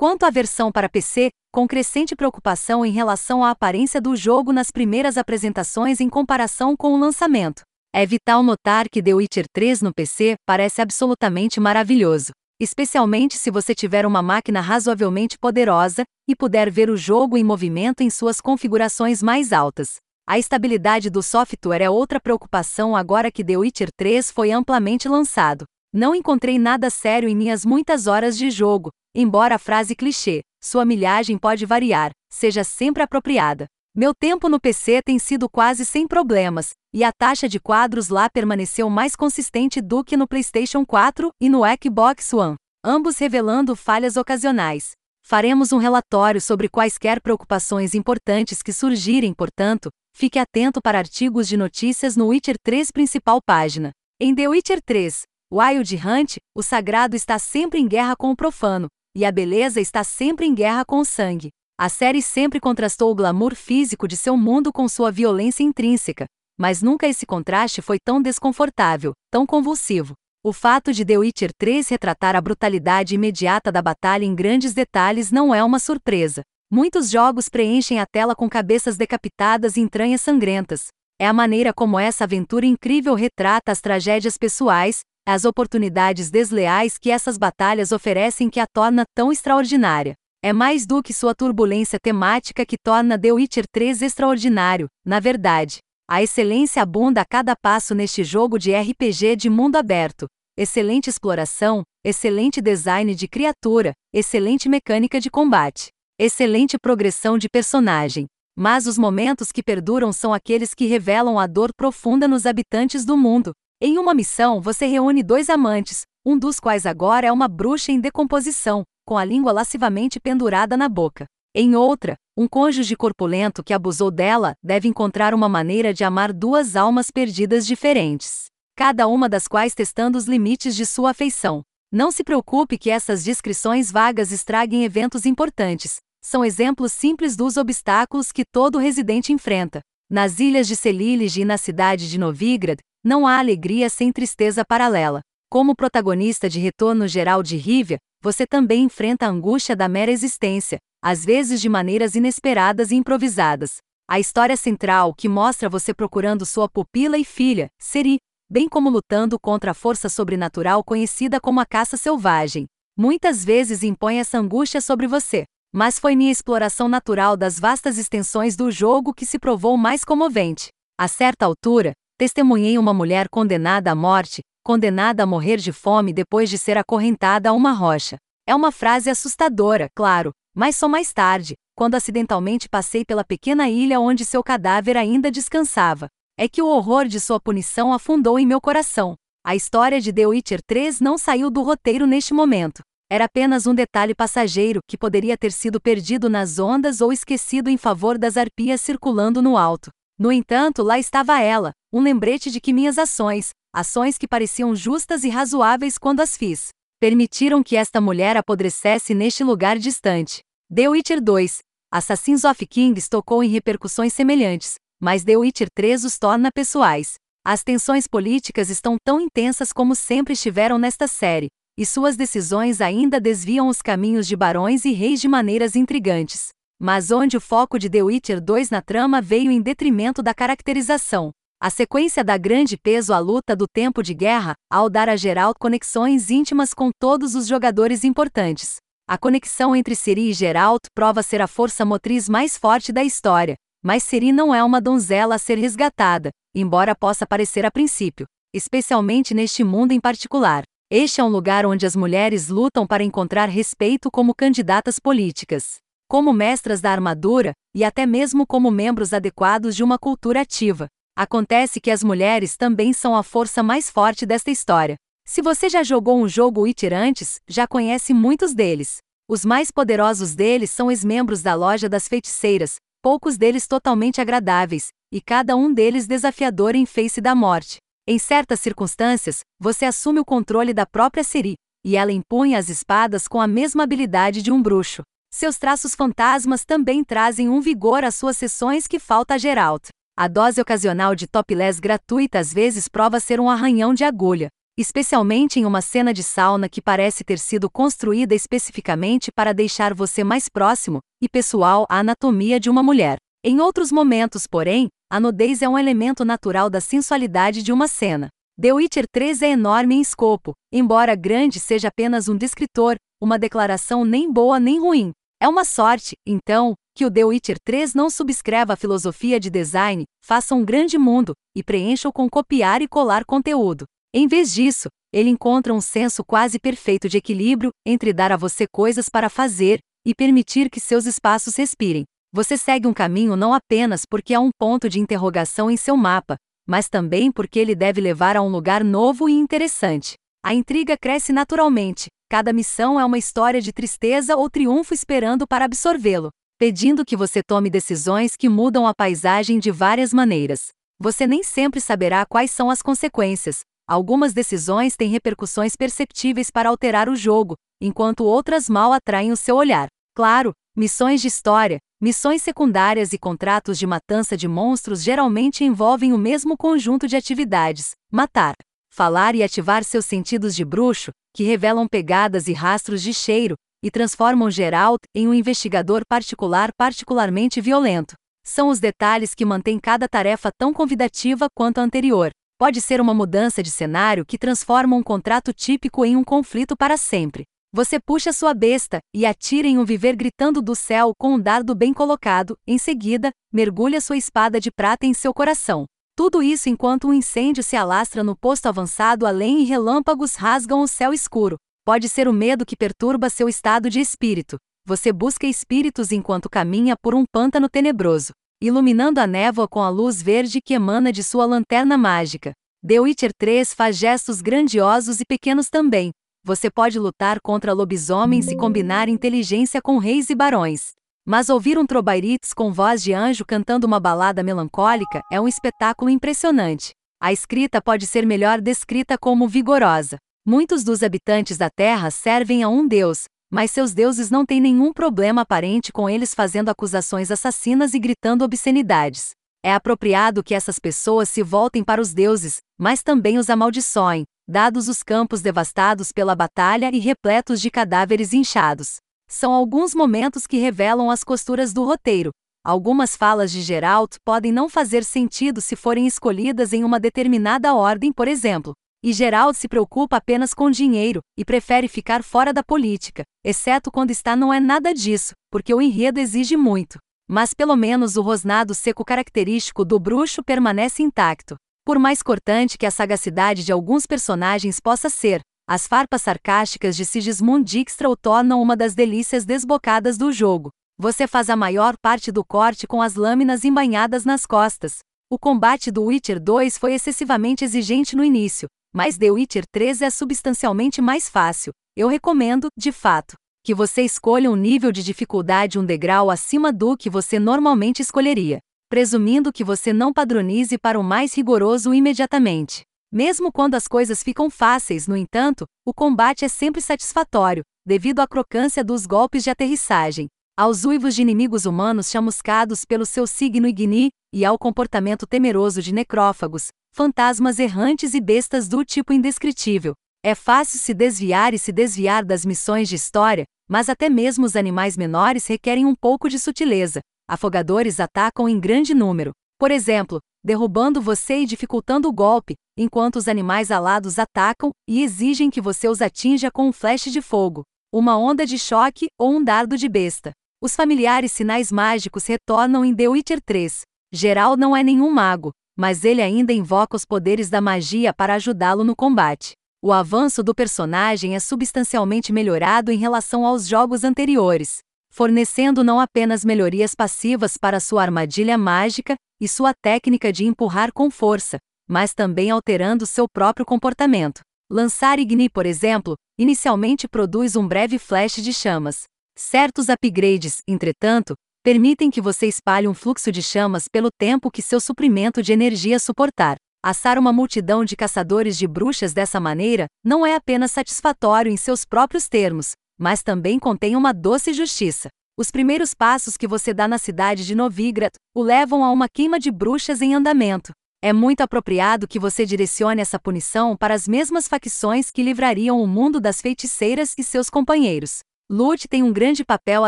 Quanto à versão para PC, com crescente preocupação em relação à aparência do jogo nas primeiras apresentações em comparação com o lançamento. É vital notar que The Witcher 3 no PC parece absolutamente maravilhoso, especialmente se você tiver uma máquina razoavelmente poderosa e puder ver o jogo em movimento em suas configurações mais altas. A estabilidade do software é outra preocupação agora que The Witcher 3 foi amplamente lançado. Não encontrei nada sério em minhas muitas horas de jogo, embora a frase clichê, sua milhagem pode variar, seja sempre apropriada. Meu tempo no PC tem sido quase sem problemas, e a taxa de quadros lá permaneceu mais consistente do que no PlayStation 4 e no Xbox One, ambos revelando falhas ocasionais. Faremos um relatório sobre quaisquer preocupações importantes que surgirem, portanto, fique atento para artigos de notícias no Witcher 3 principal página. Em The Witcher 3, Wild Hunt, o sagrado está sempre em guerra com o profano, e a beleza está sempre em guerra com o sangue. A série sempre contrastou o glamour físico de seu mundo com sua violência intrínseca, mas nunca esse contraste foi tão desconfortável, tão convulsivo. O fato de The Witcher 3 retratar a brutalidade imediata da batalha em grandes detalhes não é uma surpresa. Muitos jogos preenchem a tela com cabeças decapitadas e entranhas sangrentas. É a maneira como essa aventura incrível retrata as tragédias pessoais, as oportunidades desleais que essas batalhas oferecem que a torna tão extraordinária. É mais do que sua turbulência temática que torna The Witcher 3 extraordinário, na verdade. A excelência abunda a cada passo neste jogo de RPG de mundo aberto. Excelente exploração, excelente design de criatura, excelente mecânica de combate, excelente progressão de personagem. Mas os momentos que perduram são aqueles que revelam a dor profunda nos habitantes do mundo, em uma missão, você reúne dois amantes, um dos quais agora é uma bruxa em decomposição, com a língua lascivamente pendurada na boca. Em outra, um cônjuge corpulento que abusou dela deve encontrar uma maneira de amar duas almas perdidas diferentes, cada uma das quais testando os limites de sua afeição. Não se preocupe que essas descrições vagas estraguem eventos importantes. São exemplos simples dos obstáculos que todo residente enfrenta. Nas ilhas de Celilege e na cidade de Novigrad, não há alegria sem tristeza paralela. Como protagonista de Retorno Geral de Rivia, você também enfrenta a angústia da mera existência, às vezes de maneiras inesperadas e improvisadas. A história central que mostra você procurando sua pupila e filha, Seri, bem como lutando contra a força sobrenatural conhecida como a caça selvagem, muitas vezes impõe essa angústia sobre você. Mas foi minha exploração natural das vastas extensões do jogo que se provou mais comovente. A certa altura, testemunhei uma mulher condenada à morte, condenada a morrer de fome depois de ser acorrentada a uma rocha. É uma frase assustadora, claro, mas só mais tarde, quando acidentalmente passei pela pequena ilha onde seu cadáver ainda descansava, é que o horror de sua punição afundou em meu coração. A história de The Witcher 3 não saiu do roteiro neste momento. Era apenas um detalhe passageiro que poderia ter sido perdido nas ondas ou esquecido em favor das arpias circulando no alto. No entanto, lá estava ela, um lembrete de que minhas ações, ações que pareciam justas e razoáveis quando as fiz, permitiram que esta mulher apodrecesse neste lugar distante. The Witcher 2, Assassins of Kings tocou em repercussões semelhantes, mas The Witcher 3 os torna pessoais. As tensões políticas estão tão intensas como sempre estiveram nesta série, e suas decisões ainda desviam os caminhos de barões e reis de maneiras intrigantes mas onde o foco de The Witcher 2 na trama veio em detrimento da caracterização. A sequência dá grande peso à luta do tempo de guerra, ao dar a Geralt conexões íntimas com todos os jogadores importantes. A conexão entre Ciri e Geralt prova ser a força motriz mais forte da história, mas Ciri não é uma donzela a ser resgatada, embora possa parecer a princípio, especialmente neste mundo em particular. Este é um lugar onde as mulheres lutam para encontrar respeito como candidatas políticas como mestras da armadura, e até mesmo como membros adequados de uma cultura ativa. Acontece que as mulheres também são a força mais forte desta história. Se você já jogou um jogo Witcher antes, já conhece muitos deles. Os mais poderosos deles são ex-membros da Loja das Feiticeiras, poucos deles totalmente agradáveis, e cada um deles desafiador em face da morte. Em certas circunstâncias, você assume o controle da própria Siri, e ela empunha as espadas com a mesma habilidade de um bruxo. Seus traços fantasmas também trazem um vigor às suas sessões que falta a Geralt. A dose ocasional de topless gratuita às vezes prova ser um arranhão de agulha. especialmente em uma cena de sauna que parece ter sido construída especificamente para deixar você mais próximo e pessoal à anatomia de uma mulher. Em outros momentos, porém, a nudez é um elemento natural da sensualidade de uma cena. The Witcher 3 é enorme em escopo, embora grande seja apenas um descritor, uma declaração nem boa nem ruim. É uma sorte, então, que o The Witcher 3 não subscreva a filosofia de design, faça um grande mundo, e preencha-o com copiar e colar conteúdo. Em vez disso, ele encontra um senso quase perfeito de equilíbrio entre dar a você coisas para fazer e permitir que seus espaços respirem. Você segue um caminho não apenas porque há um ponto de interrogação em seu mapa, mas também porque ele deve levar a um lugar novo e interessante. A intriga cresce naturalmente, cada missão é uma história de tristeza ou triunfo esperando para absorvê-lo, pedindo que você tome decisões que mudam a paisagem de várias maneiras. Você nem sempre saberá quais são as consequências, Algumas decisões têm repercussões perceptíveis para alterar o jogo, enquanto outras mal atraem o seu olhar. Claro, missões de história, missões secundárias e contratos de matança de monstros geralmente envolvem o mesmo conjunto de atividades: matar, falar e ativar seus sentidos de bruxo, que revelam pegadas e rastros de cheiro, e transformam Geralt em um investigador particular particularmente violento. São os detalhes que mantêm cada tarefa tão convidativa quanto a anterior. Pode ser uma mudança de cenário que transforma um contrato típico em um conflito para sempre. Você puxa sua besta e atira em um viver gritando do céu com um dardo bem colocado, em seguida, mergulha sua espada de prata em seu coração. Tudo isso enquanto um incêndio se alastra no posto avançado além e relâmpagos rasgam o céu escuro. Pode ser o medo que perturba seu estado de espírito. Você busca espíritos enquanto caminha por um pântano tenebroso iluminando a névoa com a luz verde que emana de sua lanterna mágica. The Witcher 3 faz gestos grandiosos e pequenos também. Você pode lutar contra lobisomens e combinar inteligência com reis e barões. Mas ouvir um Trobairites com voz de anjo cantando uma balada melancólica é um espetáculo impressionante. A escrita pode ser melhor descrita como vigorosa. Muitos dos habitantes da Terra servem a um deus, mas seus deuses não têm nenhum problema aparente com eles fazendo acusações assassinas e gritando obscenidades. É apropriado que essas pessoas se voltem para os deuses, mas também os amaldiçoem, dados os campos devastados pela batalha e repletos de cadáveres inchados. São alguns momentos que revelam as costuras do roteiro. Algumas falas de Geralt podem não fazer sentido se forem escolhidas em uma determinada ordem, por exemplo, e Gerald se preocupa apenas com dinheiro e prefere ficar fora da política, exceto quando está não é nada disso, porque o enredo exige muito. Mas pelo menos o rosnado seco característico do bruxo permanece intacto. Por mais cortante que a sagacidade de alguns personagens possa ser, as farpas sarcásticas de Sigismund Dijkstra o tornam uma das delícias desbocadas do jogo. Você faz a maior parte do corte com as lâminas embanhadas nas costas. O combate do Witcher 2 foi excessivamente exigente no início, mas The Witcher 3 é substancialmente mais fácil. Eu recomendo, de fato, que você escolha um nível de dificuldade um degrau acima do que você normalmente escolheria, presumindo que você não padronize para o mais rigoroso imediatamente. Mesmo quando as coisas ficam fáceis, no entanto, o combate é sempre satisfatório, devido à crocância dos golpes de aterrissagem, aos uivos de inimigos humanos chamuscados pelo seu signo Igni, e ao comportamento temeroso de necrófagos, fantasmas errantes e bestas do tipo indescritível. É fácil se desviar e se desviar das missões de história, mas até mesmo os animais menores requerem um pouco de sutileza. Afogadores atacam em grande número. Por exemplo, derrubando você e dificultando o golpe, enquanto os animais alados atacam e exigem que você os atinja com um flash de fogo, uma onda de choque ou um dardo de besta. Os familiares sinais mágicos retornam em The Witcher 3. Geral não é nenhum mago, mas ele ainda invoca os poderes da magia para ajudá-lo no combate. O avanço do personagem é substancialmente melhorado em relação aos jogos anteriores, fornecendo não apenas melhorias passivas para sua armadilha mágica e sua técnica de empurrar com força, mas também alterando seu próprio comportamento. Lançar Igni, por exemplo, inicialmente produz um breve flash de chamas. Certos upgrades, entretanto, permitem que você espalhe um fluxo de chamas pelo tempo que seu suprimento de energia suportar. Assar uma multidão de caçadores de bruxas dessa maneira não é apenas satisfatório em seus próprios termos, mas também contém uma doce justiça. Os primeiros passos que você dá na cidade de Novigrad o levam a uma queima de bruxas em andamento. É muito apropriado que você direcione essa punição para as mesmas facções que livrariam o mundo das feiticeiras e seus companheiros. Lute tem um grande papel